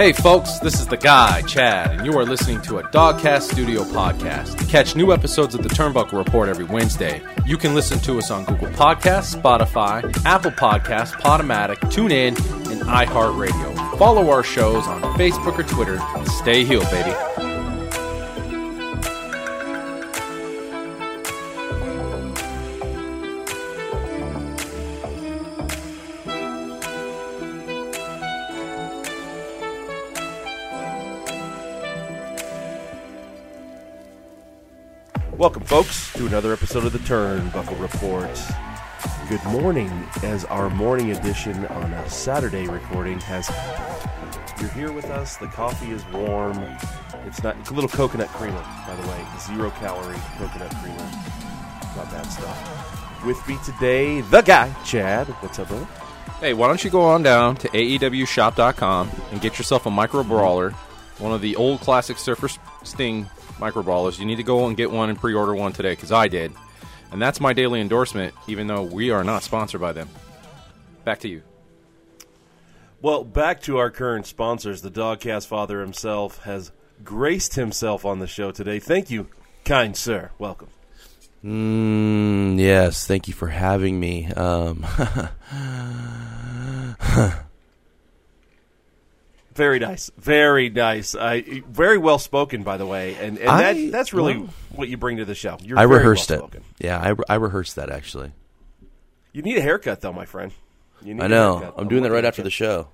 Hey folks, this is the guy, Chad, and you are listening to a Dogcast Studio podcast. Catch new episodes of the Turnbuckle Report every Wednesday. You can listen to us on Google Podcasts, Spotify, Apple Podcasts, Podomatic, TuneIn, and iHeartRadio. Follow our shows on Facebook or Twitter and stay healed, baby. Folks, to another episode of the Turnbuckle Report. Good morning, as our morning edition on a Saturday recording has. You're here with us. The coffee is warm. It's not. It's a little coconut creamer, by the way. Zero calorie coconut creamer. Not bad stuff. With me today, the guy, Chad. What's up, brother? Hey, why don't you go on down to AEWshop.com and get yourself a micro brawler, one of the old classic Surfer Sting micro brawlers. You need to go and get one and pre order one today because I did. And that's my daily endorsement, even though we are not sponsored by them. Back to you. Well, back to our current sponsors. The Dogcast father himself has graced himself on the show today. Thank you, kind sir. Welcome. Mm, yes, thank you for having me. Um, Very nice, very nice. I very well spoken, by the way, and, and I- that, that's really well- what you bring to the show. You're I rehearsed it. Yeah, I, re- I rehearsed that actually. You need a haircut, though, my friend. You need I know. I'm doing that right after the show.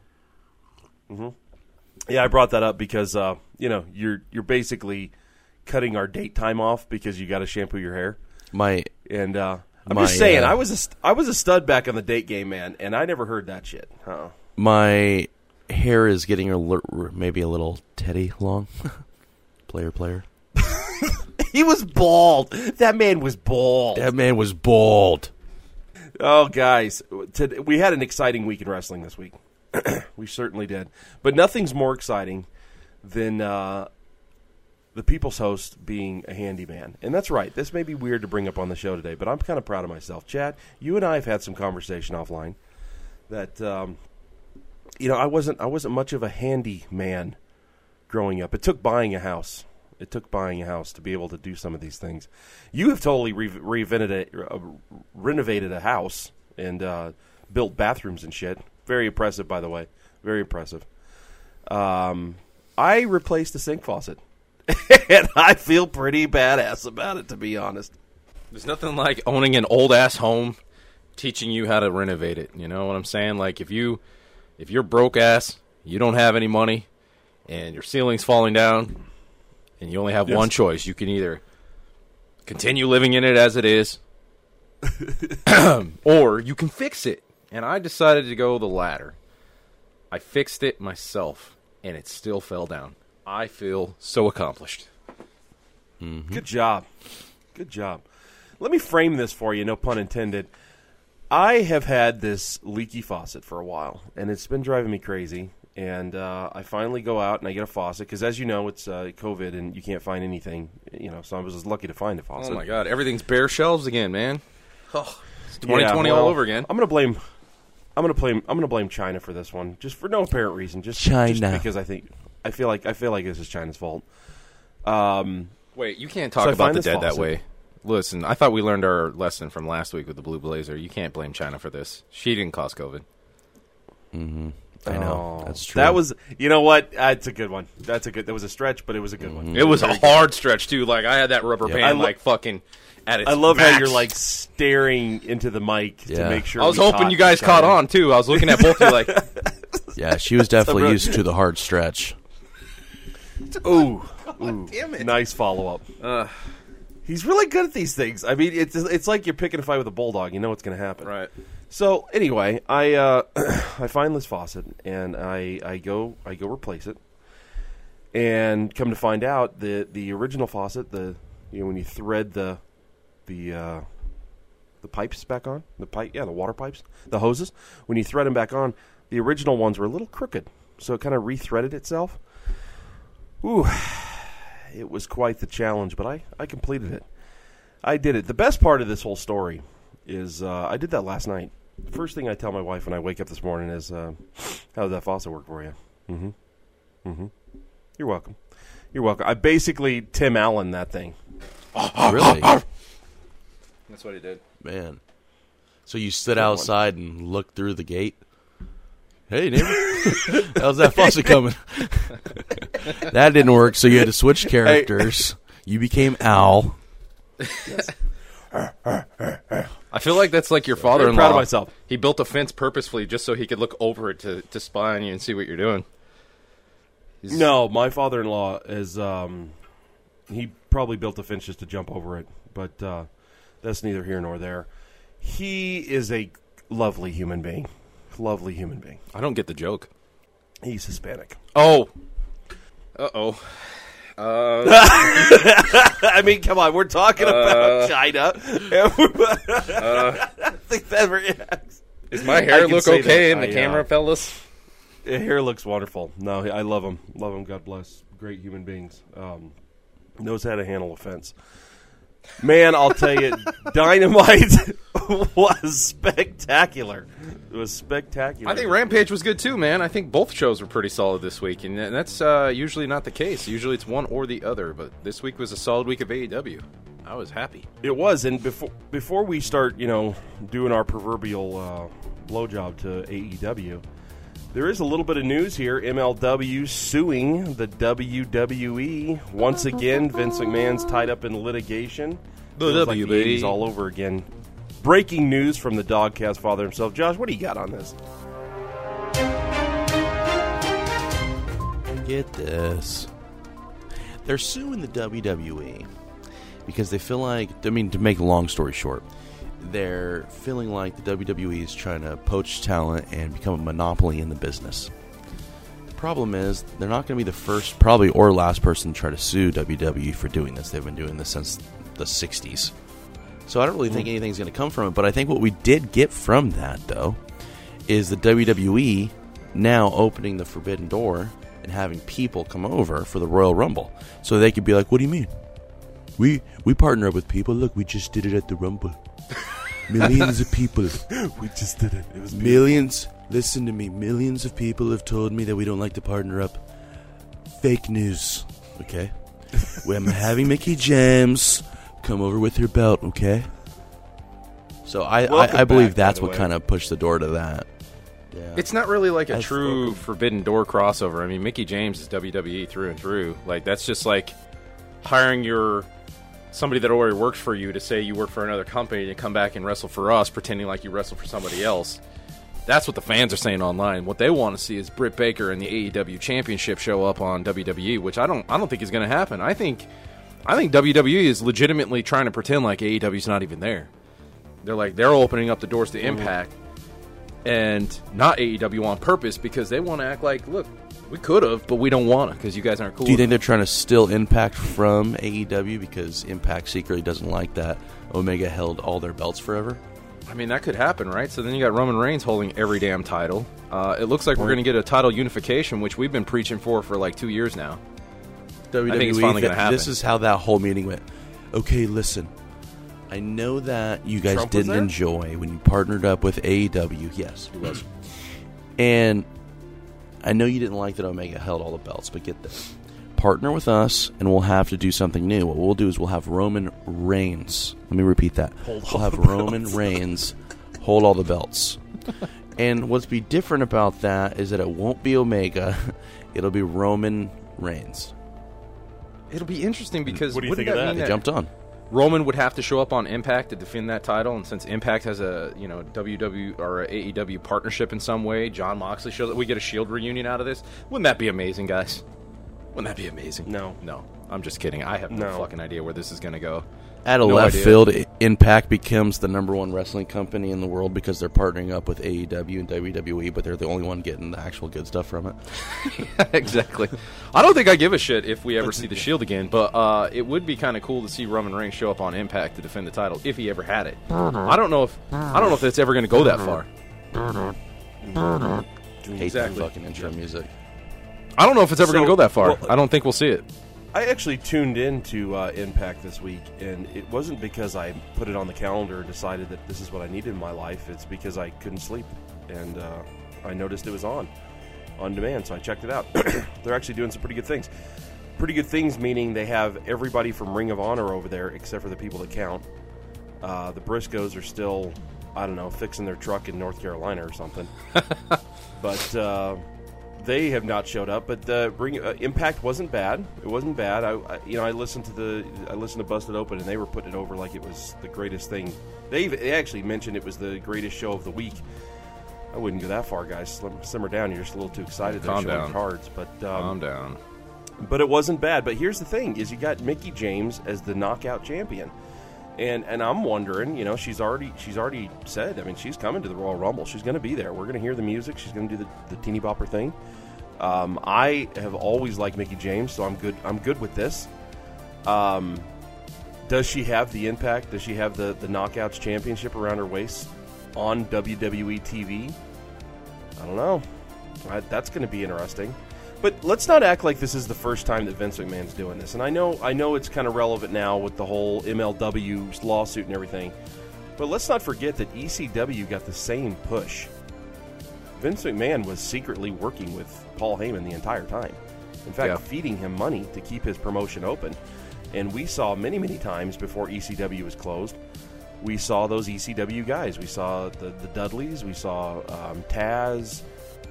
Yeah, I brought that up because uh, you know you're you're basically cutting our date time off because you got to shampoo your hair, My and uh, I'm My, just saying uh, I was a st- I was a stud back on the date game, man, and I never heard that shit. Uh-uh. my hair is getting a li- maybe a little teddy long. player, player. He was bald. That man was bald. That man was bald. Oh, guys, to, we had an exciting week in wrestling this week. we certainly did, but nothing's more exciting than uh, the people's host being a handyman. And that's right. This may be weird to bring up on the show today, but I'm kind of proud of myself. Chad, you and I have had some conversation offline that um, you know I wasn't I wasn't much of a handyman growing up. It took buying a house. It took buying a house to be able to do some of these things. You have totally re- reinvented a, uh, renovated a house and uh, built bathrooms and shit. Very impressive, by the way. Very impressive. Um, I replaced the sink faucet, and I feel pretty badass about it, to be honest. There's nothing like owning an old ass home, teaching you how to renovate it. You know what I'm saying? Like if you, if you're broke ass, you don't have any money, and your ceiling's falling down, and you only have Yes. one choice. You can either continue living in it as it is, or you can fix it. And I decided to go the latter. I fixed it myself, and it still fell down. I feel so accomplished. Mm-hmm. Good job. Good job. Let me frame this for you, no pun intended. I have had this leaky faucet for a while, and it's been driving me crazy. And uh, I finally go out and I get a faucet because, as you know, it's uh, COVID and you can't find anything. You know, so I was just lucky to find a faucet. Oh my god, everything's bare shelves again, man. Oh, it's Yeah, 2020 all over again. I'm gonna blame. I'm gonna blame. I'm gonna blame China for this one, just for no apparent reason. Just just China. because I think I feel like I feel like this is China's fault. Um, Wait, you can't talk I about the this dead that way. Listen, I thought we learned our lesson from last week with the Blue Blazer. You can't blame China for this. She didn't cause COVID. Mm-hmm. I know. oh, That's true. That was. You know what? That's a good one. That's a good. That was a stretch, but it was a good one. Mm-hmm. It was a hard stretch too. Like I had that rubber Yeah. band I lo- like fucking at its I love how you're like staring into the mic to make sure. I was we hoping caught you guys China. caught on too. I was looking at both of you like, Yeah, she was definitely really- used to the hard stretch. Ooh, ooh damn it. nice follow up. He's really good at these things. I mean, it's it's like you're picking a fight with a bulldog. You know what's going to happen. right. So anyway, I uh, I find this faucet and I I go I go replace it, and come to find out the the original faucet the you know when you thread the the uh, the pipes back on the pipe yeah the water pipes the hoses when you thread them back on the original ones were a little crooked so it kind of rethreaded itself. Ooh, it was quite the challenge, but I I completed it. I did it. The best part of this whole story is uh, I did that last night. First thing I tell my wife when I wake up this morning is, uh, "How did that faucet work for you?" Mm-hmm. You're welcome. You're welcome. I basically Tim Allen that thing. really, That's what he did. man. So you stood outside and looked through the gate. Hey, neighbor, how's that faucet coming? that didn't work, so you had to switch characters. You became Al. I feel like that's like your father-in-law. proud of myself. He built a fence purposefully just so he could look over it to, to spy on you and see what you're doing. He's- No, my father-in-law is. Um, he probably built a fence just to jump over it, but uh, that's neither here nor there. He is a lovely human being. Lovely human being. I don't get the joke. He's Hispanic. Oh. Uh oh. Uh, I mean, come on, we're talking about China. I think that reacts. does my hair look okay in the uh, camera, fellas? Hair looks wonderful. No, I love him. Love him. God bless. Great human beings. Um, knows how to handle offense. Man, I'll tell you, Dynamite was spectacular. It was spectacular. I think Rampage was good too, man. I think both shows were pretty solid this week, and that's uh, usually not the case. Usually it's one or the other, but this week was a solid week of AEW. I was happy. It was, and before before we start, you know, doing our proverbial uh, blowjob to AEW, there is a little bit of news here. MLW suing the WWE once oh, again. Oh, oh, Vince McMahon's tied up in litigation. The Feels like WB. 80s all over again. Breaking news from the Dogcast father himself. Josh, what do you got on this? Get this. They're suing the WWE because they feel like, I mean, to make a long story short, they're feeling like the WWE is trying to poach talent and become a monopoly in the business. The problem is, they're not going to be the first, probably, or last person to try to sue WWE for doing this. They've been doing this since the 60s. So I don't really think hmm. anything's going to come from it. But I think what we did get from that, though, is the WWE now opening the forbidden door and having people come over for the Royal Rumble, so they could be like, "What do you mean? We we partner up with people. Look, we just did it at the Rumble. Millions of people, We just did it. It was millions. Listen to me. Millions of people have told me that we don't like to partner up. Fake news. Okay, well, I'm having Mickie James come over with her belt. Okay." So I, Welcome I, I believe back, by that's the what way. kind of pushed the door to that. Yeah. It's not really like a I've true spoken. Forbidden Door crossover. I mean, Mickie James is WWE through and through. Like that's just like hiring your somebody that already works for you to say you work for another company to come back and wrestle for us, pretending like you wrestle for somebody else. That's what the fans are saying online. What they want to see is Britt Baker and the AEW Championship show up on WWE, which I don't. I don't think is going to happen. I think, I think WWE is legitimately trying to pretend like AEW's not even there. They're like they're opening up the doors to mm-hmm. Impact and not AEW on purpose because they want to act like, look, we could have, but we don't want to because you guys aren't cool. Do you think enough." they're trying to steal Impact from AEW because Impact secretly doesn't like that Omega held all their belts forever? I mean, that could happen, right? So then you got Roman Reigns holding every damn title. Uh, it looks like we're going to get a title unification, which we've been preaching for for like two years now. WWE, I think it's finally th- gonna happen. This is how that whole meeting went. Okay, listen. I know that you guys Trump didn't enjoy when you partnered up with AEW. Yes, he was. and I know you didn't like that Omega held all the belts, but get this. Partner with us, and we'll have to do something new. What we'll do is we'll have Roman Reigns. Let me repeat that. Hold we'll all have the Roman belts. Reigns hold all the belts. and what's be different about that is that it won't be Omega; it'll be Roman Reigns. It'll be interesting because What do you wouldn't think of that? mean They jumped on. Roman would have to show up on Impact to defend that title, and since Impact has a you know WW or a AEW partnership in some way, Jon Moxley shows that we get a Shield reunion out of this. Wouldn't that be amazing, guys? Wouldn't that be amazing? No. no, I'm just kidding. I have no, No. fucking idea where this is going to go. Out of No left idea. field, Impact becomes the number one wrestling company in the world because they're partnering up with AEW and WWE, but they're the only one getting the actual good stuff from it. exactly. I don't think I give a shit if we ever see the Shield again, but uh, it would be kind of cool to see Roman Reigns show up on Impact to defend the title if he ever had it. I don't know if I don't know if it's ever going to go that far. Hate Exactly. fucking intro music. I don't know if it's ever going to go that far. well- I don't think we'll see it. I actually tuned in to uh, Impact this week, and it wasn't because I put it on the calendar and decided that this is what I needed in my life. It's because I couldn't sleep, and uh, I noticed it was on. on demand. So I checked it out. They're actually doing some pretty good things. Pretty good things meaning they have everybody from Ring of Honor over there except for the people that count. Uh, the Briscoes are still, I don't know, fixing their truck in North Carolina or something. but uh, they have not showed up. But the Ring uh, Impact wasn't bad. It wasn't bad. I, I, you know, I listened to the I listened to Busted Open, and they were putting it over like it was the greatest thing. They, they actually mentioned it was the greatest show of the week. I wouldn't go that far, guys. Slim, simmer down. You're just a little too excited. They're Calm down. cards, but um, Calm down. but it wasn't bad. But here's the thing: is you got Mickie James as the knockout champion, and and I'm wondering, you know, she's already she's already said. I mean, she's coming to the Royal Rumble. She's going to be there. We're going to hear the music. She's going to do the, the teeny bopper thing. Um, I have always liked Mickie James, so I'm good. I'm good with this. Um, does she have the impact? Does she have the the Knockouts Championship around her waist on WWE TV? I don't know. That's going to be interesting. But let's not act like this is the first time that Vince McMahon's doing this. And I know, I know it's kind of relevant now with the whole MLW lawsuit and everything. But let's not forget that ECW got the same push. Vince McMahon was secretly working with Paul Heyman the entire time. In fact, Yeah. feeding him money to keep his promotion open. And we saw many, many times before ECW was closed, we saw those ECW guys. We saw the, the Dudleys, we saw um, Taz,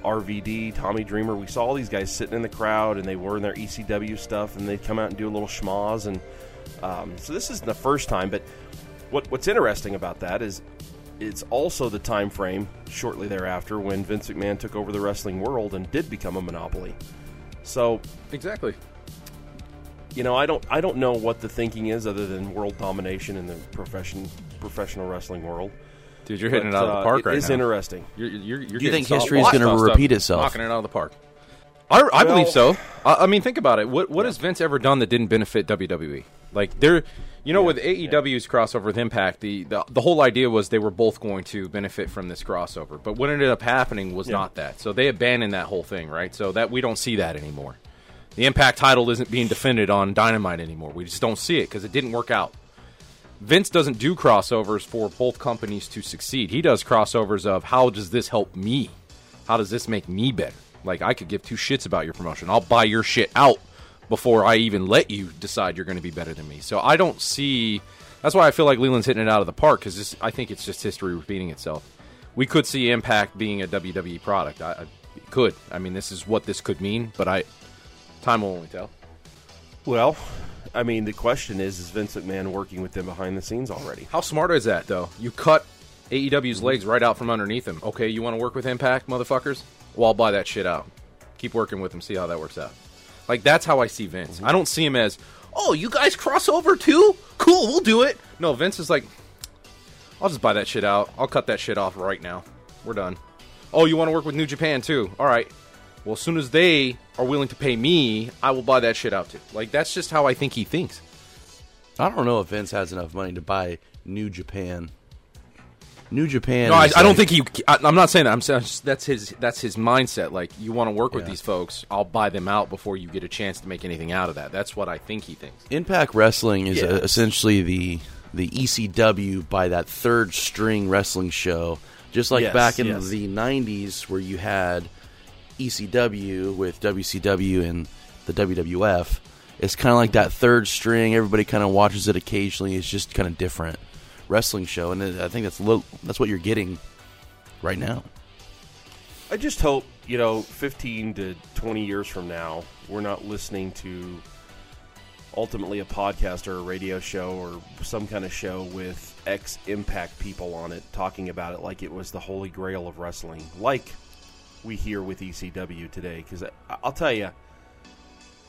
RVD, Tommy Dreamer. We saw all these guys sitting in the crowd, and they were in their ECW stuff, and they'd come out and do a little schmoz. And um, so this isn't the first time, but what what's interesting about that is it's also the time frame shortly thereafter when Vince McMahon took over the wrestling world and did become a monopoly. So Exactly. you know, I don't I don't know what the thinking is other than world domination in the profession professional wrestling world. Dude, you're hitting But, it out of uh, the park it right is now. interesting. You're, you're, you're Do you getting think history is gonna of stuff, repeat itself? Knocking it out of the park. I, I Well- believe so. I, I mean, think about it. What what has Vince ever done that didn't benefit WWE? Like there, you know, with AEW's crossover with Impact, the, the the whole idea was they were both going to benefit from this crossover. But what ended up happening was Yeah. not that. So they abandoned that whole thing, right? So that we don't see that anymore. The Impact title isn't being defended on Dynamite anymore. We just don't see it because it didn't work out. Vince doesn't do crossovers for both companies to succeed. He does crossovers of how does this help me? How does this make me better? Like I could give two shits about your promotion. I'll buy your shit out before I even let you decide you're going to be better than me. So I don't see. That's why I feel like Leland's hitting it out of the park because I think it's just history repeating itself. We could see Impact being a WWE product. I, I could. I mean, this is what this could mean, but I time will only tell. Well, I mean, the question is: Is Vince McMahon working with them behind the scenes already? How smart is that, though? You cut AEW's legs right out from underneath him. Okay, you want to work with Impact, motherfuckers? Well, I'll buy that shit out. Keep working with him, see how that works out. Like, that's how I see Vince. Mm-hmm. I don't see him as, oh, you guys cross over too? Cool, we'll do it. No, Vince is like, I'll just buy that shit out. I'll cut that shit off right now. We're done. Oh, you want to work with New Japan too? All right. Well, as soon as they are willing to pay me, I will buy that shit out too. Like, that's just how I think he thinks. I don't know if Vince has enough money to buy New Japan. New Japan. No, I, is I don't think he. I, I'm not saying that. I'm saying that's his. That's his mindset. Like you want to work with these folks, I'll buy them out before you get a chance to make anything out of that. That's what I think he thinks. Impact Wrestling is Yeah. uh, essentially the the ECW by that third string wrestling show, just like Yes, back in yes. the '90s where you had ECW with WCW and the WWF. It's kind of like that third string. Everybody kind of watches it occasionally. It's just kind of different wrestling show, and I think that's that's what you're getting right now. I just hope you know, 15 to 20 years from now, we're not listening to ultimately a podcast or a radio show or some kind of show with ex Impact people on it talking about it like it was the holy grail of wrestling, like we hear with ECW today. Because I'll tell you,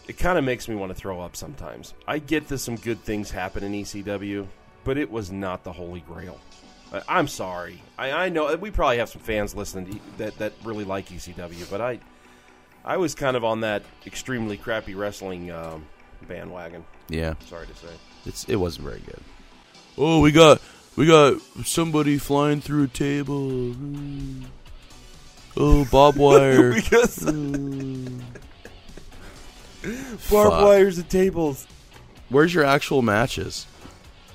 it kind of makes me want to throw up sometimes. I get that some good things happen in ECW, but it was not the holy grail. I- I'm sorry. I, I know we probably have some fans listening to, that that really like ECW, but I I was kind of on that extremely crappy wrestling um, bandwagon. Yeah, Sorry to say. it's it wasn't very good. Oh, we got we got somebody flying through a table. Oh, bob wire. because Mm. barbed Fuck. wires and tables. Where's your actual matches?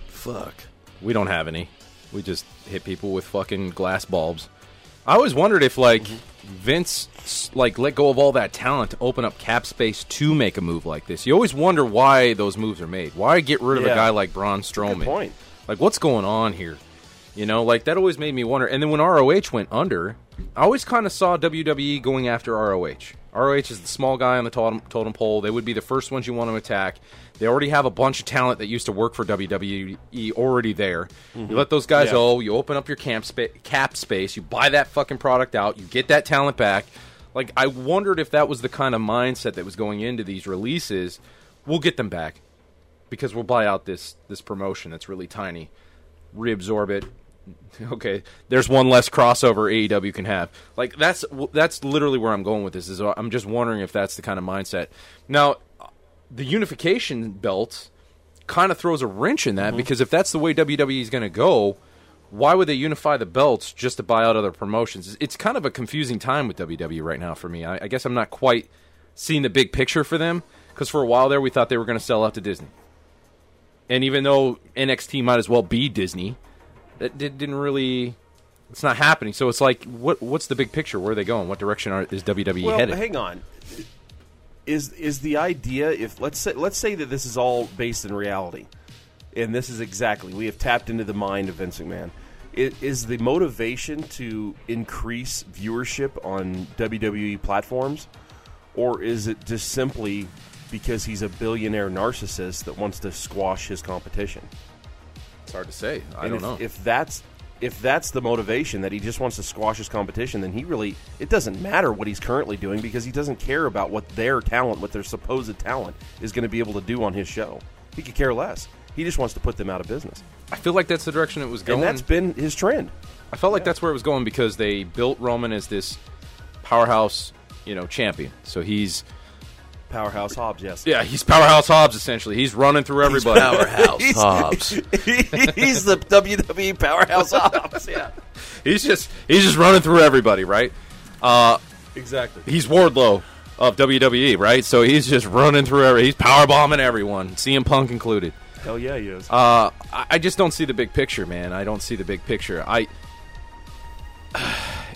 Fuck. We don't have any. We just hit people with fucking glass bulbs. I always wondered if like Vince like let go of all that talent to open up cap space to make a move like this. You always wonder why those moves are made. Why get rid of a Yeah. guy like Braun Strowman? point. Like what's going on here? You know, like that always made me wonder. And then when ROH went under, I always kind of saw WWE going after ROH. ROH is the small guy on the totem, totem pole. They would be the first ones you want to attack. They already have a bunch of talent that used to work for WWE already there. You mm-hmm. let those guys Yeah. go. You open up your camp spa- cap space. You buy that fucking product out. You get that talent back. Like I wondered if that was the kind of mindset that was going into these releases. We'll get them back because we'll buy out this this promotion that's really tiny, reabsorb it. Okay, there's one less crossover AEW can have. Like that's that's literally where I'm going with this. Is I'm just wondering if that's the kind of mindset. Now, the unification belt kind of throws a wrench in that Mm-hmm. because if that's the way WWE is going to go, why would they unify the belts just to buy out other promotions? It's- kind of a confusing time with WWE right now for me. I, I guess I'm not quite seeing the big picture for them because for a while there we thought they were going to sell out to Disney, and even though NXT might as well be Disney, that did, didn't really. It's not happening. So it's like, what what's the big picture? Where are they going? What direction are, is WWE Well, headed? hang on. Is is the idea if let's say let's say that this is all based in reality, and this is exactly we have tapped into the mind of Vince McMahon. I- Is the motivation to increase viewership on WWE platforms, or is it just simply because he's a billionaire narcissist that wants to squash his competition? It's hard to say. I And don't if, know. if that's if that's the motivation that he just wants to squash his competition, then he really it doesn't matter what he's currently doing because he doesn't care about what their talent, what their supposed talent is going to be able to do on his show. He could care less. He just wants to put them out of business, I feel like that's the direction it was going. and that's been his trend. I felt like that's where it was going because they built Roman as this powerhouse, you know, champion. So he's Powerhouse Hobbs, yes. yeah, he's powerhouse Hobbs essentially. He's running through everybody. Powerhouse He's- Hobbs. he's the WWE Powerhouse Hobbs. Yeah, he's just he's just running through everybody, right? Uh, exactly. he's Wardlow of WWE, right? So he's just running through every. He's power bombing everyone, CM Punk included. Hell yeah, he is. Uh, I I just don't see the big picture, man. I don't see the big picture. I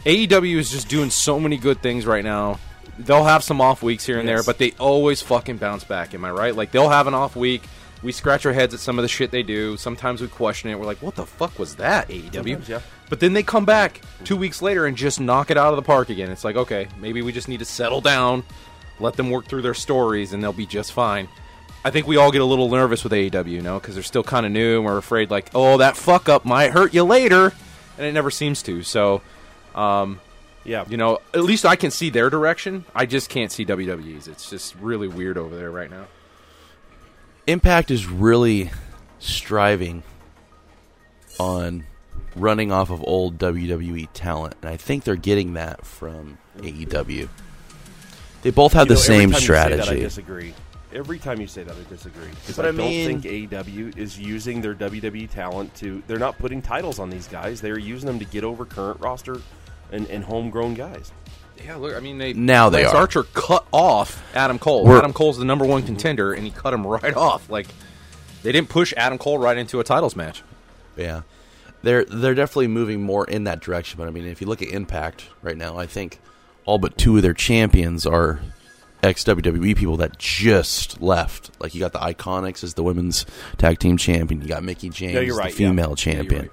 AEW is just doing so many good things right now. They'll have some off weeks here and there, but they always fucking bounce back. Am I right? Like they'll have an off week. We scratch our heads at some of the shit they do. Sometimes we question it. We're like, "What the fuck was that?" AEW. Sometimes, yeah. But then they come back two weeks later and just knock it out of the park again. It's like, okay, maybe we just need to settle down, let them work through their stories, and they'll be just fine. I think we all get a little nervous with AEW, you know, because they're still kind of new, and we're afraid, like, oh, that fuck up might hurt you later, and it never seems to. So, um, yeah, you know, at least I can see their direction. I just can't see WWE's. It's just really weird over there right now. Impact is really striving on running off of old WWE talent, and I think they're getting that from AEW. They both have You the know, every same strategy. you say that, I disagree. Every time you say that, I disagree. Because But I, I don't think AEW is using their WWE talent to. They're not putting titles on these guys. They're using them to get over current roster and, and homegrown guys. Yeah, look, I mean, they Now they Lance are. Archer cut off Adam Cole. We're- Adam Cole's the number one contender, and he cut him right off. Like they didn't push Adam Cole right into a titles match. Yeah, they're they're definitely moving more in that direction. But I mean, if you look at Impact right now, I think all but two of their champions are ex WWE people that just left. Like you got the Iconics as the women's tag team champion. You got Mickie James, No, you're the right, yeah. female Yeah, you're champion. right.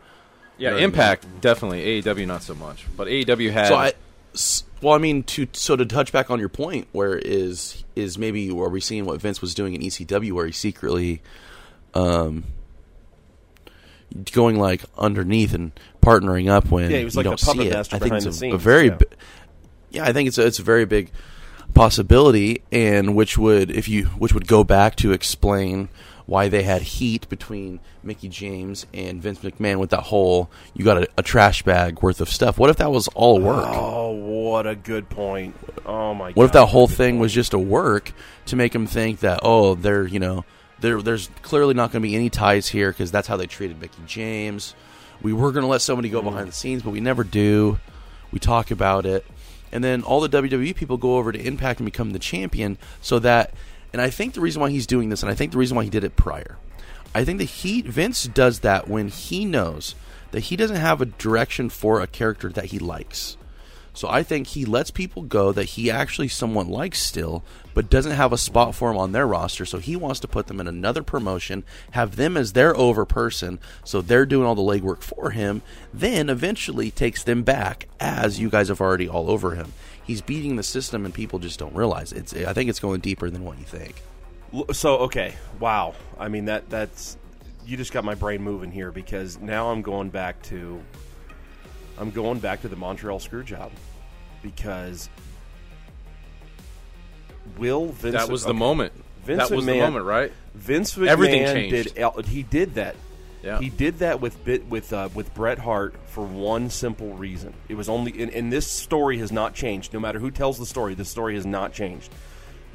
Yeah, You know what I Impact definitely. AEW not so much, but AEW had. So I, s- well, I mean, to so to touch back on your point, where is is maybe are we seeing what Vince was doing in ECW, where he secretly, um, going like underneath and partnering up when Yeah, he was you like the don't puppet see it. master I think behind it's the a, a very, yeah. bi- yeah, I think it's a, it's a very big possibility, and which would if you which would go back to explain why they had heat between Mickie James and Vince McMahon with that whole you got a, a trash bag worth of stuff. What if that was all work? Oh, what a good point! Oh my! God. What if that whole thing point. was just a work to make them think that oh they're you know there there's clearly not going to be any ties here because that's how they treated Mickie James. We were going to let somebody go mm. behind the scenes, but we never do. We talk about it, and then all the WWE people go over to Impact and become the champion, so that. And I think the reason why he's doing this, and I think the reason why he did it prior, I think that he Vince does that when he knows that he doesn't have a direction for a character that he likes. So I think he lets people go that he actually somewhat likes still, but doesn't have a spot for him on their roster. So he wants to put them in another promotion, have them as their over person, so they're doing all the legwork for him. Then eventually takes them back as you guys have already all over him. He's beating the system, and people just don't realize it. it's. I think it's going deeper than what you think. So okay, wow. I mean that that's you just got my brain moving here because now I'm going back to I'm going back to the Montreal screw job because will Vince That was the okay. moment. Vince that was the moment, right? Vince McMahon Everything changed. did he did that. Yeah. He did that with bit with uh, with Bret Hart for one simple reason. It was only and, and this story has not changed. No matter who tells the story, the story has not changed.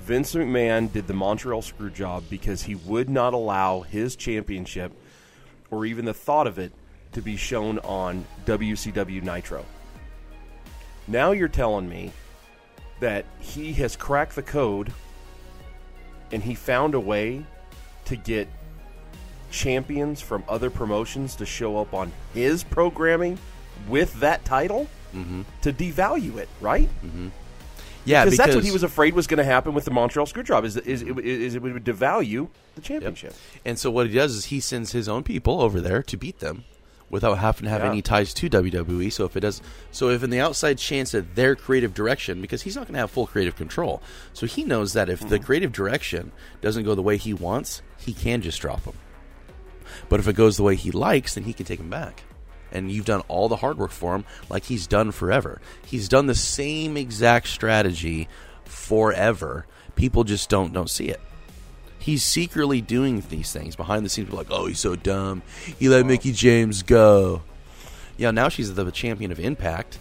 Vince McMahon did the Montreal screw job because he would not allow his championship or even the thought of it to be shown on WCW Nitro. Now you're telling me that he has cracked the code and he found a way to get champions from other promotions to show up on his programming with that title mm-hmm. to devalue it, right? Mm-hmm. Yeah, because that's what he was afraid was going to happen with the Montreal Screwjob is, is, is it would devalue the championship. And so what he does is he sends his own people over there to beat them without having to have Yeah. any ties to WWE. So if it does, so if in the outside chance that their creative direction, because he's not going to have full creative control, so he knows that if Mm-hmm. the creative direction doesn't go the way he wants, he can just drop them. But if it goes the way he likes, then he can take him back. And you've done all the hard work for him, like he's done forever. He's done the same exact strategy forever. People just don't don't see it he's secretly doing these things behind the scenes. Like, oh, he's so dumb. He let Mickie James go. Yeah, now she's the champion of Impact,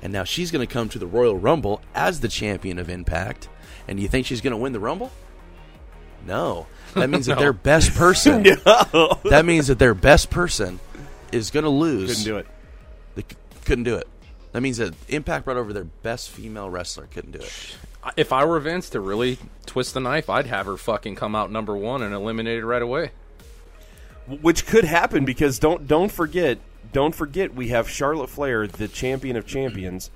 and now she's going to come to the Royal Rumble as the champion of Impact. And do you think she's going to win the Rumble? No. That means that their best person. That means that their best person is going to lose. Couldn't do it. They c- couldn't do it. That means that Impact brought over their best female wrestler. Couldn't do it. If I were Vince to really twist the knife, I'd have her fucking come out number one and eliminate it right away. which could happen because don't don't forget don't forget we have Charlotte Flair, the champion of champions,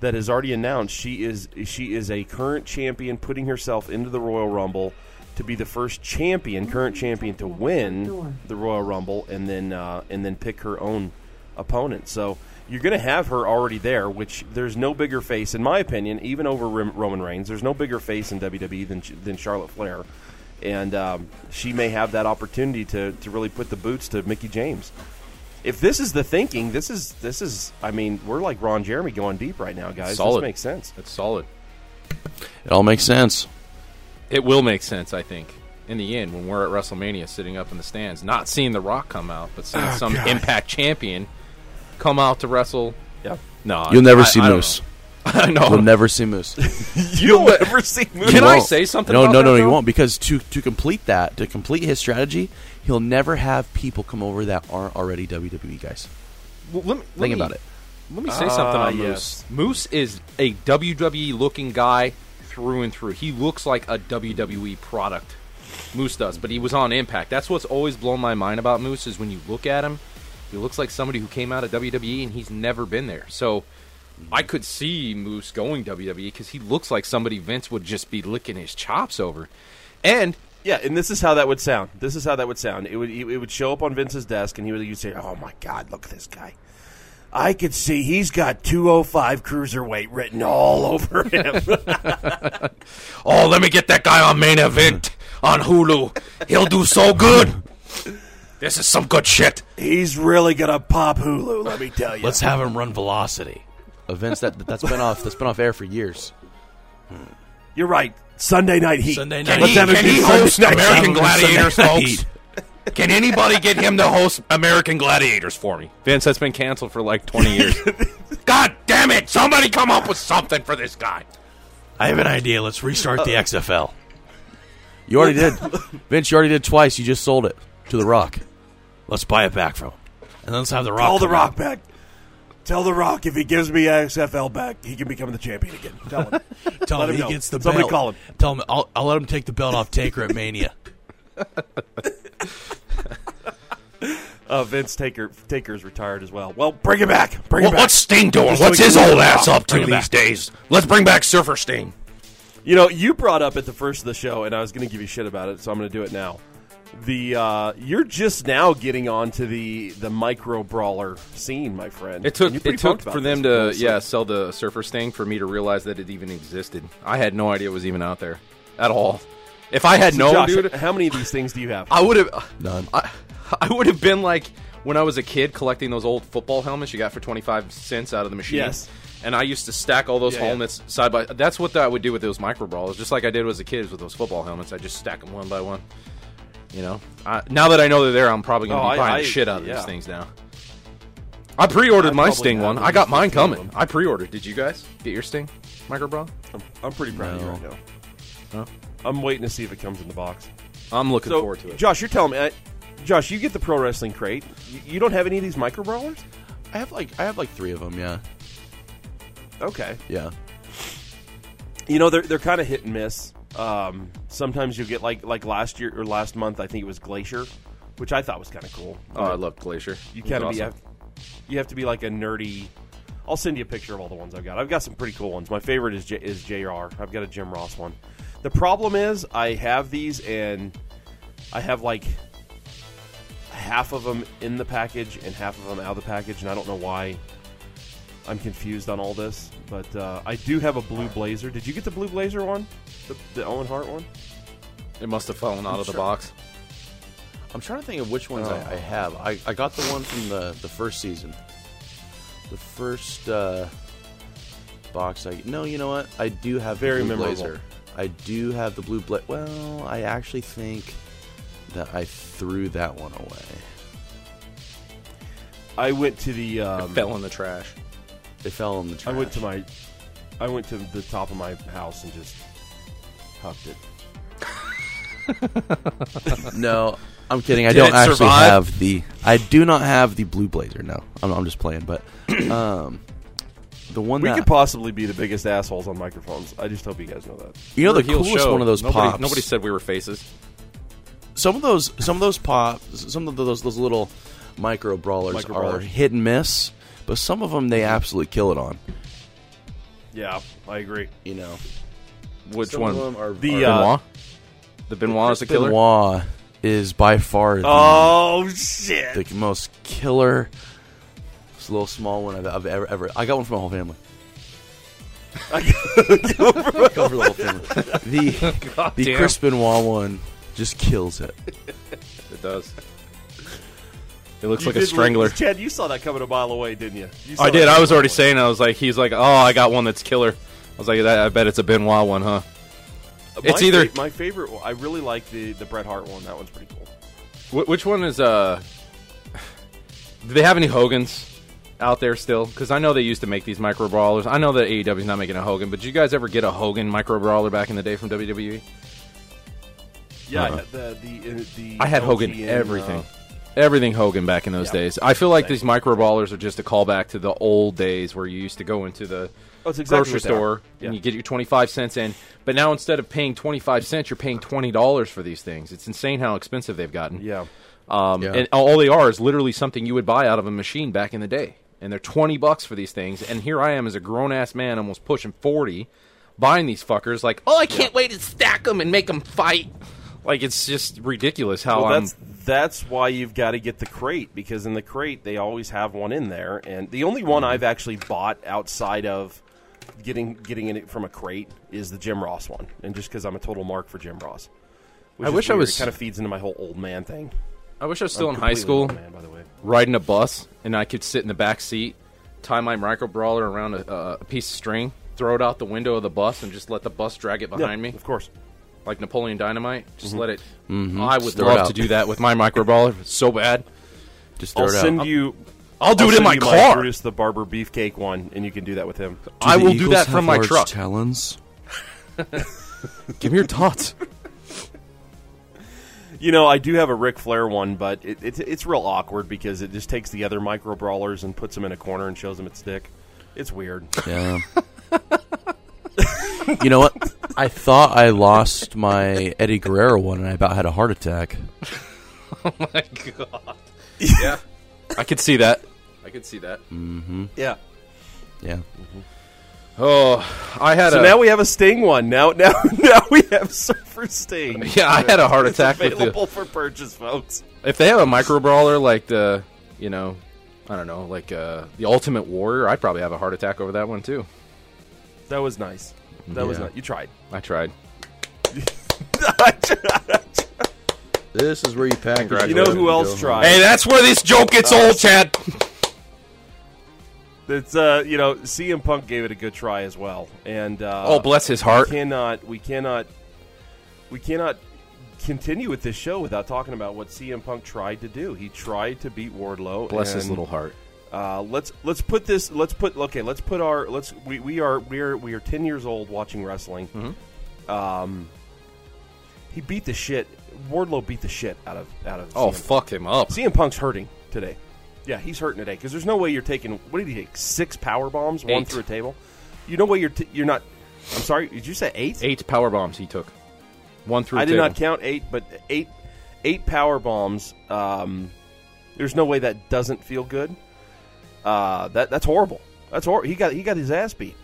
that has already announced she is she is a current champion, putting herself into the Royal Rumble to be the first champion, current champion to win the Royal Rumble, and then uh, and then pick her own opponent. So you're going to have her already there, which there's no bigger face, in my opinion, even over Rim- Roman Reigns. There's no bigger face in WWE than than Charlotte Flair, and um, she may have that opportunity to to really put the boots to Mickie James. If this is the thinking, this is this is. I mean, we're like Ron Jeremy going deep right now, guys. Solid. This makes sense. It's solid. It all makes sense. It will make sense, I think, in the end when we're at WrestleMania, sitting up in the stands, not seeing The Rock come out, but seeing Oh, some Impact champion come out to wrestle. Yeah, No, You'll never I- see I don't Moose. know. I know. You'll never see Moose. you'll never see. Moose. Can You I won't. say something No, about no, that, no. You though? won't because to to complete that, to complete his strategy, he'll never have people come over that aren't already WWE guys. Well, let me, let Think me- about it. Let me say something Ah, on Moose. Moose is a WWE looking guy through and through. He looks like a WWE product. Moose does, but he was on Impact. That's what's always blown my mind about Moose is when you look at him, he looks like somebody who came out of WWE and he's never been there. So I could see Moose going WWE because he looks like somebody Vince would just be licking his chops over. And Yeah, and this is how that would sound. This is how that would sound. It would it would show up on Vince's desk, and he would you'd say, "Oh my God, look at this guy." I could see he's got 205 cruiserweight written all over him. oh, let me get that guy on main event on Hulu. He'll do so good. This is some good shit. he's really gonna pop Hulu. Let me tell you. Let's have him run Velocity. Events that that's been off that's been off air for years. Hmm. You're right. Sunday night heat. Sunday Can night he, heat. have him can he Sunday host night American Sunday Gladiators, folks? heat. Can anybody get him to host American Gladiators for me? Vince, that's been canceled for like 20 years. God damn it! Somebody come up with something for this guy. I have an idea. Let's restart the uh, XFL. You already did, Vince. You already did twice. You just sold it to The Rock. Let's buy it back from him, and let's have The Rock. Call the come Rock out. back. Tell the Rock if he gives me XFL back, he can become the champion again. Tell him. Tell Let him him he know. gets the belt. Somebody belt. call him. Tell him I'll, I'll let him take the belt off Taker at Mania. Uh, Vince Taker Taker's retired as well. Well, bring it back. Bring it What, back. what's Sting doing? What's his old ass on. up to these back. days? Let's bring back Surfer Sting. You know, you brought up at the first of the show, and I was going to give you shit about it, so I'm going to do it now. The uh, you're just now getting onto the the micro brawler scene, my friend. It took And you're pretty it took for them this. to yeah sell the Surfer Sting for me to realize that it even existed. I had no idea it was even out there at all. If I had So, known, Josh, dude, how many of these things do you have? I would have None. I, I would have been like when I was a kid collecting those old football helmets you got for 25 cents out of the machine. Yes. And I used to stack all those Yeah, yeah. helmets side by That's what I would do with those micro brawlers, just like I did as a kid with those football helmets. I just stack them one by one. You know, I, now that I know they're there, I'm probably going to Oh, be I- buying I- the shit out of yeah. these things now. I pre-ordered I my probably Sting have one. at I got least mine 15 of coming. them. I pre-ordered. Did you guys get your Sting micro brawl? I'm, I'm pretty proud of you No. right now. Huh? I'm waiting to see if it comes in the box. I'm looking So, forward to it. Josh, you're telling me, uh, Josh, you get the pro wrestling crate. You, you don't have any of these micro brawlers? I have like I have like three of them. Yeah, Okay. yeah. You know, they're they're kind of hit and miss. Um, sometimes you get like like last year or last month, I think it was Glacier, which I thought was kind of cool. oh, I love Glacier. You It was kind of awesome. be you have to be like a nerdy. I'll send you a picture of all the ones I've got. I've got some pretty cool ones. My favorite is J, is JR. I've got a Jim Ross one. The problem is I have these and I have like half of them in the package and half of them out of the package, and I don't know why. I'm confused on all this, but uh, I do have a blue blazer. Did you get the blue blazer one, the, the Owen Hart one? It must have fallen out of the sure. box. I'm trying to think of which ones Oh. I, I have. I, I got the one from the the first season. The first uh, box. I no, you know what? I do have Very the blue memorable. blazer. I do have the blue blazer. Well, I actually think that I threw that one away. I went to the um, Fell in the trash. They fell in the tree. I went to my, I went to the top of my house and just hucked it. No, I'm kidding. I Did don't it actually survive? have the. I do not have the blue blazer. No, I'm, I'm just playing. But um, the one We that could possibly be the biggest assholes on microphones. I just hope you guys know that. you know We're the a heel coolest show. one of those nobody, pops. Nobody said we were faces. some of those some of those pops some of those those little micro brawlers Micro are brawlers. hit and miss but some of them they absolutely kill it on Yeah, I agree. you know Which Some one? of them are, The, are- uh, Benoit. The Benoit is a killer. Benoit is by far the, Oh shit! the most killer this little small one I've, I've ever ever I got one for my whole family Got one for the whole family. the God the damn. Chris Benoit one just kills it It does. It looks You like a strangler. Chad, you saw that coming a mile away, didn't you? You I did. I was already away. saying. I was like, he's like, oh, I got one that's killer. I was like, that, I bet it's a Benoit one, huh? It's My either- fa- my favorite. one- I really like the the Bret Hart one. That one's pretty cool. Wh- which one is? uh Do they have any Hogans out there still? Because I know they used to make these micro brawlers. I know that AEW's not making a Hogan, but did you guys ever get a Hogan micro brawler back in the day from? WWE? Yeah, I Uh-huh. had the the uh, the. I had Hogan everything. uh, Everything Hogan back in those Yeah. days. I feel like Same. these micro brawlers are just a callback to the old days where you used to go into the Oh, it's exactly grocery what they are. store Yeah. and you get your 25 cents in. But now instead of paying 25 cents, you're paying $20 for these things. It's insane how expensive they've gotten. Yeah. Um, Yeah. And all they are is literally something you would buy out of a machine back in the day. And they're 20 bucks for these things. And here I am as a grown ass man, almost pushing 40, buying these fuckers like, oh, I can't wait to stack them and make them fight. Like, it's just ridiculous how Well, I'm. that's that's why you've got to get the crate because in the crate they always have one in there, and the only one I've actually bought outside of getting getting it from a crate is the Jim Ross one, and just because I'm a total mark for Jim Ross. Which I is wish I was- It kind of feeds into my whole old man thing. I wish I was still I'm in high school. man, by the way. riding a bus and I could sit in the back seat, tie my micro brawler around a, uh, a piece of string, throw it out the window of the bus, and just let the bus drag it behind Yeah, me of course. Like Napoleon Dynamite. Just Mm-hmm. let it. Mhm. I would throw it love out. to do that with my micro brawler It's so bad. just throw I'll it send out you. I'll do I'll it in send my you car. Brutus the Barber Beefcake one, and you can do that with him. I the will do Eagles that have from my large truck. talons Give me your thoughts. You know, I do have a Ric Flair one, but it, it's it's real awkward because it just takes the other micro brawlers and puts them in a corner and shows them its dick. It's weird. Yeah. you know what? I thought I lost my Eddie Guerrero one, and I about had a heart attack. oh my god. Yeah, I could see that. I could see that. Yeah. Yeah. Oh, I had So a now we have a Sting one. Now, now, now we have Surfer Sting. yeah, I had a heart It's attack with the available for purchase, folks. if they have a micro brawler like the you know I don't know like uh, the Ultimate Warrior, I'd probably have a heart attack over that one too. That was nice. That was not. You tried. I tried. This is where you pack. your You know who else tried? Hey, that's where this joke gets old, Chad. It's uh, you know, CM Punk gave it a good try as well, and uh, oh, bless his heart. we cannot, we cannot, we cannot continue with this show without talking about what CM Punk tried to do. He tried to beat Wardlow. Bless his little heart. Uh, let's let's put this. Let's put okay. Let's put our let's we, we are we are we are ten years old watching wrestling. Mm-hmm. Um, he beat the shit. Wardlow beat the shit out of out of. Oh, CM fuck him up. CM Punk's hurting today. Yeah, he's hurting today because there's no way you're taking. What did he take? Six power bombs, one through a table. You know what? You're t- you're not. I'm sorry. Did you say eight? Eight power bombs he took. One through. I did table. not count eight, but eight eight power bombs. Um, there's no way that doesn't feel good. Uh, that that's horrible. That's hor- He got he got his ass beat.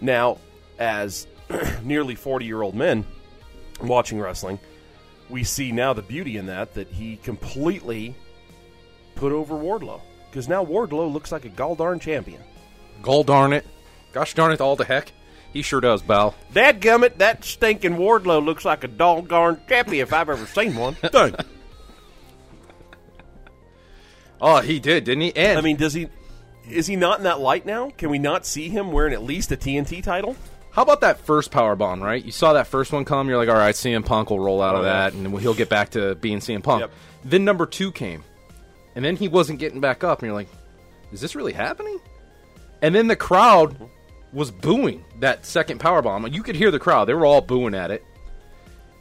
Now, as nearly 40 year old men watching wrestling, we see now the beauty in that that he completely put over Wardlow because now Wardlow looks like a gall darn champion. Gol darn it. Gosh darn it, all the heck. He sure does, Bal. That gummit, that stinking Wardlow looks like a doggone champion if I've ever seen one. Dang. Oh, he did, didn't he? And I mean, does he? Is he not in that light now? Can we not see him wearing at least a TNT title? how about that first power bomb? Right, you saw that first one come. You're like, all right, CM Punk will roll out of Oh, yeah. that, and he'll get back to being CM Punk. Yep. Then number two came, and then he wasn't getting back up, and you're like, is this really happening? And then the crowd was booing that second power bomb. You could hear the crowd; they were all booing at it.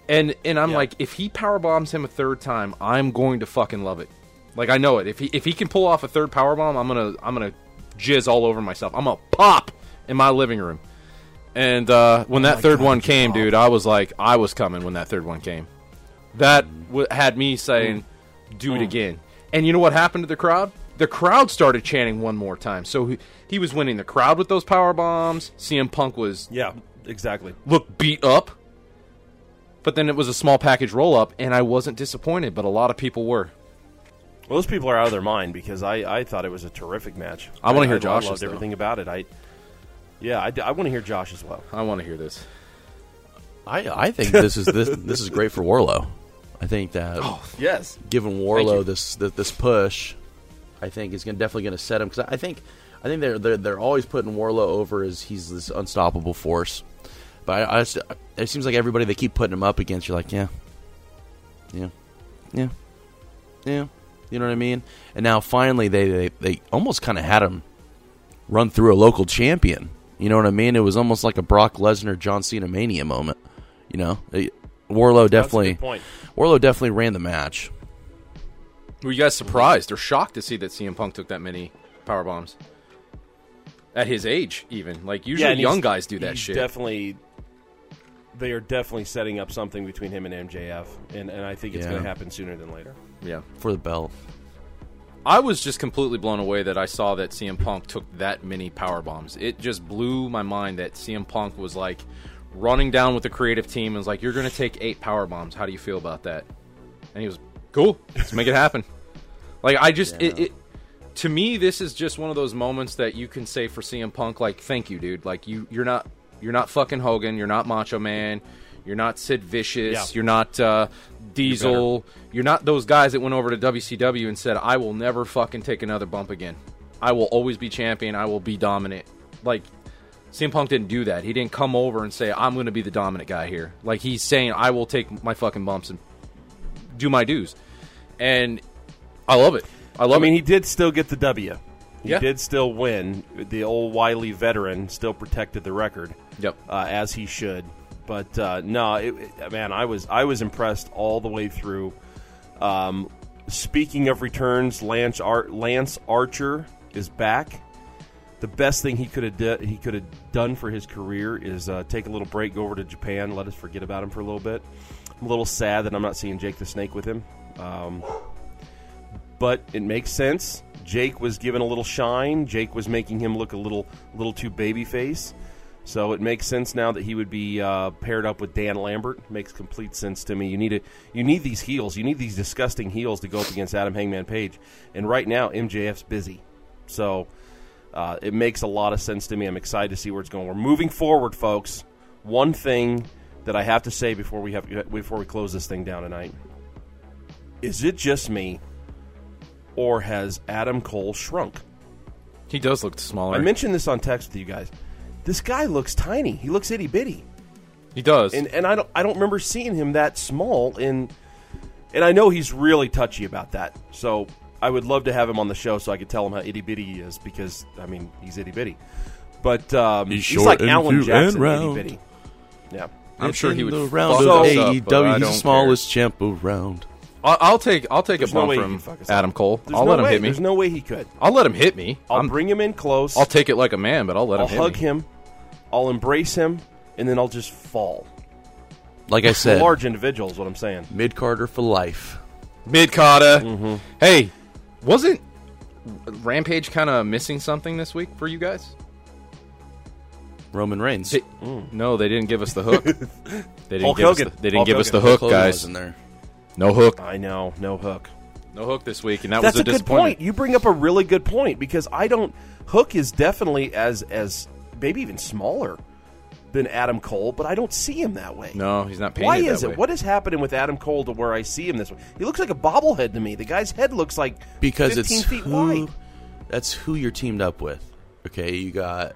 And and I'm Yeah. like, if he power bombs him a third time, I'm going to fucking love it. Like I know it. If he if he can pull off a third power bomb, I'm gonna I'm gonna jizz all over myself. I'm gonna pop in my living room. And uh, when that third one came, dude, I was like, I was coming when that third one came. That w- had me saying, "Do it again." And you know what happened to the crowd? The crowd started chanting one more time. So he, he was winning the crowd with those power bombs. CM Punk was Yeah, exactly. Look beat up. But then it was a small package roll up, and I wasn't disappointed, but a lot of people were. Well, those people are out of their mind because I, I thought it was a terrific match. I wanna hear I Josh's, loved though. everything about it. I yeah, I, want to hear Josh as well. I want to hear this. I I think this is this this is great for Wardlow. I think that oh, Yes, giving you. Wardlow this, this this push, I think is gonna, definitely going to set him because I think I think they're, they're they're always putting Wardlow over as he's this unstoppable force. But I, I just, it seems like everybody they keep putting him up against, you're like, yeah, yeah, yeah, yeah. You know what I mean? And now finally they they, they almost kind of had him run through a local champion. You know what I mean? It was almost like a Brock Lesnar John Cena mania moment. You know, It- Wardlow definitely point. Wardlow definitely ran the match. Were you guys surprised or shocked to see that CM Punk took that many power bombs at his age? Even like usually and young guys do that he's shit. Definitely, they are definitely setting up something between him and MJF, and, and I think it's Yeah. going to happen sooner than later. Yeah, for the belt. I was just completely blown away that I saw that CM Punk took that many power bombs. It just blew my mind that CM Punk was like running down with the creative team and was like, "You're going to take eight power bombs. How do you feel about that?" And he was, "Cool, let's make it happen." Like I just it, it to me this is just one of those moments that you can say for CM Punk like, "Thank you, dude." Like you you're not you're not fucking Hogan, you're not Macho Man, you're not Sid Vicious, Yeah. you're not uh, Diesel, you're not those guys that went over to WCW and said, "I will never fucking take another bump again. I will always be champion. I will be dominant." Like CM Punk didn't do that. He didn't come over and say, "I'm going to be the dominant guy here." Like he's saying, "I will take my fucking bumps and do my dues." And I love it. I love I mean, it. he did still get the W. He Yeah. did still win. The old wily veteran still protected the record. Yep. uh, as he should. But uh, no, it, it- man, I was I was impressed all the way through. Um, speaking of returns, Lance Ar- Lance Archer is back. The best thing he could have di- he could have done for his career is uh, take a little break, go over to Japan, let us forget about him for a little bit. I'm a little sad that I'm not seeing Jake the Snake with him. Um, but it makes sense. Jake was given a little shine. Jake was making him look a little little too babyface. So it makes sense now that he would be uh, paired up with Dan Lambert. Makes complete sense to me. You need it. You need these heels. You need these disgusting heels to go up against Adam Hangman Page. And right now, MJF's busy, so uh, it makes a lot of sense to me. I'm excited to see where it's going. We're moving forward, folks. One thing that I have to say before we have before we close this thing down tonight is it just me, or has Adam Cole shrunk? He does look smaller. I mentioned this on text with you guys. This guy looks tiny. He looks itty bitty, he does. and and I don't I don't remember seeing him that small. In and I know he's really touchy about that. So I would love to have him on the show so I could tell him how itty bitty he is because I mean he's itty bitty, but um, He's he's, short like and Alan cute Jackson round. itty bitty. Yeah. I'm sure he would the fuck round us of So- up, AEW. He's the smallest champ around. care. I'll, I'll take I'll take There's a no bump way he from can fuck us up. Adam Cole. There's I'll no let him way. hit me. There's no way he could. I'll let him hit me. I'll I'm- bring him in close. I'll take it like a man, but I'll let I'll him hit hug me. him. I'll embrace him, and then I'll just fall. Like I said, large individual is what I'm saying. mid carder for life. Mid carder. Mm-hmm. Hey, wasn't Rampage kind of missing something this week for you guys? Roman Reigns. They- No, they didn't give us the hook. They didn't Hulk give us the, they didn't Hulk give us the hook, Hulk Hogan guys. in there. No hook. I know, no hook. No hook this week, and that That's was a, a, good point. You bring up a really good point because I don't. Hook is definitely as as maybe even smaller than Adam Cole, but I don't see him that way. No, he's not painted Why is it? way. What is happening with Adam Cole to where I see him this way? He looks like a bobblehead to me. The guy's head looks like because 15 it's feet who, wide. That's who you're teamed up with. Okay, you got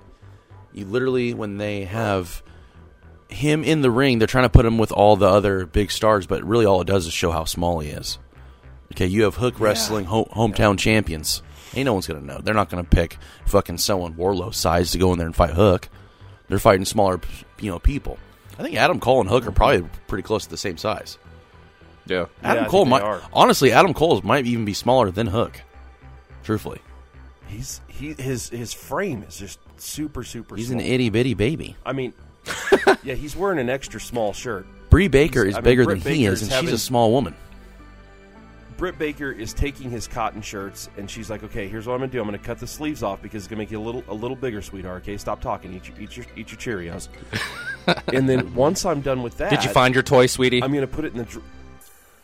you literally when they have him in the ring, they're trying to put him with all the other big stars, but really all it does is show how small he is. Okay, you have Hook Wrestling ho- hometown champions. Ain't no one's gonna know. They're not gonna pick fucking someone Wardlow size to go in there and fight Hook. They're fighting smaller, you know, people. I think Adam Cole and Hook are probably pretty close to the same size. Yeah. Yeah, Adam think Cole might are. honestly, Adam Cole might even be smaller than Hook. Truthfully, He's he his his frame is just super super. he's small. an itty bitty baby. I mean, yeah, he's wearing an extra small shirt. Brie Baker He's- is I bigger Britt than he is, is and she's a small woman. Britt Baker is taking his cotton shirts and she's like, "Okay, here's what I'm gonna do. I'm gonna cut the sleeves off because it's gonna make you a little a little bigger, sweetheart. Okay, stop talking. Eat your eat your, eat your Cheerios." and then once I'm done with that, Did you find your toy, sweetie? I'm gonna put it in the. Dr-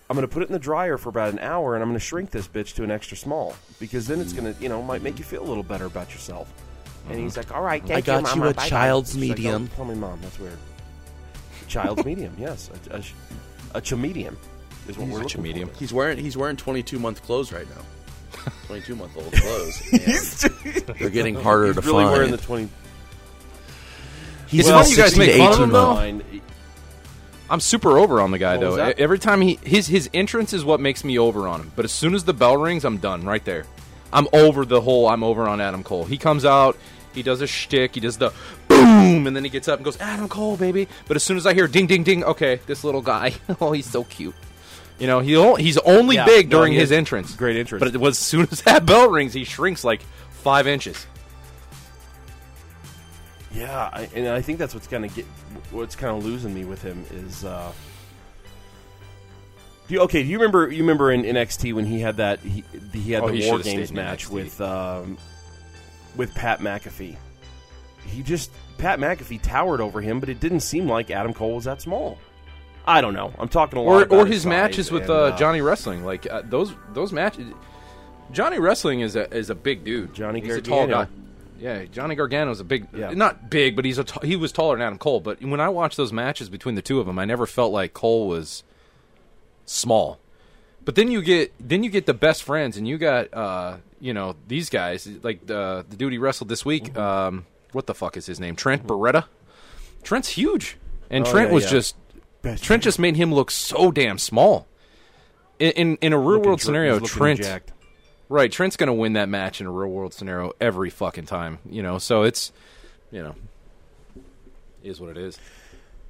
I'm gonna put it in the dryer for about an hour, and I'm gonna shrink this bitch to an extra small because then it's gonna, you know, might make you feel a little better about yourself. And he's uh-huh. like, "All right, thank got you Mama. a Bye-bye." child's She's like, medium. "Don't tell me, mom. That's weird. Child's medium, yes, a, a, a chamedium is what we're a looking chamedium. for. He's wearing he's wearing 22 month clothes right now. 22 month old clothes. and they're getting harder He's to really find. wearing the twenty. he's It's in you guys make fun of 18 him, though. month. I'm super over on the guy What though. Every time he his his entrance is what makes me over on him. But as soon as the bell rings, I'm done right there. I'm over the whole. I'm over on Adam Cole. He comes out, he does a shtick, he does the boom, and then he gets up and goes Adam Cole, baby. But as soon as I hear ding ding ding, okay, this little guy, oh he's so cute. You know he o- he's only Yeah, big no, during he his has entrance. great entrance. But it was, as soon as that bell rings, he shrinks like five inches. Yeah, I, and I think that's what's kind of get what's kind of losing me with him is. Uh, do you, okay, do you remember? You remember in, in NXT when he had that he, he had Oh, the he War should've stayed Games in match NXT. with um, with Pat McAfee. He just Pat McAfee towered over him, but it didn't seem like Adam Cole was that small. I don't know. I'm talking a lot or or his size matches with and, uh, Johnny Wrestling, like uh, those those matches. Johnny Wrestling is a is a big dude. Johnny he's a tall Gargano. guy. Yeah, Johnny Gargano's a big, Yeah. not big, but he's a t- he was taller than Adam Cole. But when I watched those matches between the two of them, I never felt like Cole was small. But then you get then you get the best friends, and you got uh, you know these guys like the the dude he wrestled this week. Mm-hmm. Um, what the fuck is his name? Trent Beretta. Trent's huge, and Oh, Trent yeah, was yeah. just Best Trent just made him look so damn small. In in, in a real Looking world scenario, Trent jacked. right Trent's going to win that match in a real world scenario every fucking time. You know, so it's you know is what it is.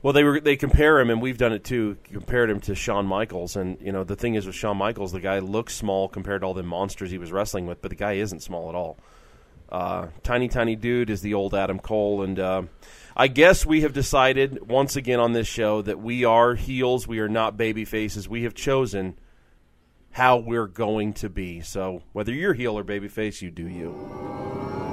Well, they were they compare him, and we've done it too. Compared him to Shawn Michaels, and you know the thing is with Shawn Michaels, the guy looks small compared to all the monsters he was wrestling with, but the guy isn't small at all. Uh, tiny, tiny dude is the old Adam Cole, and uh, I guess we have decided once again on this show that we are heels. We are not baby faces. We have chosen how we're going to be. So whether you're heel or babyface, you do you.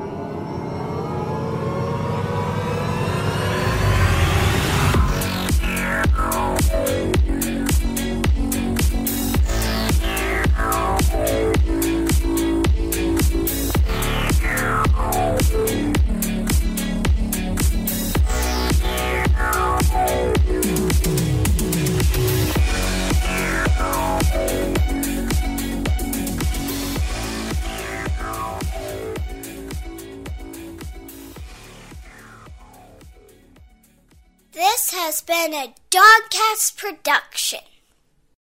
This has been a Dogcast production.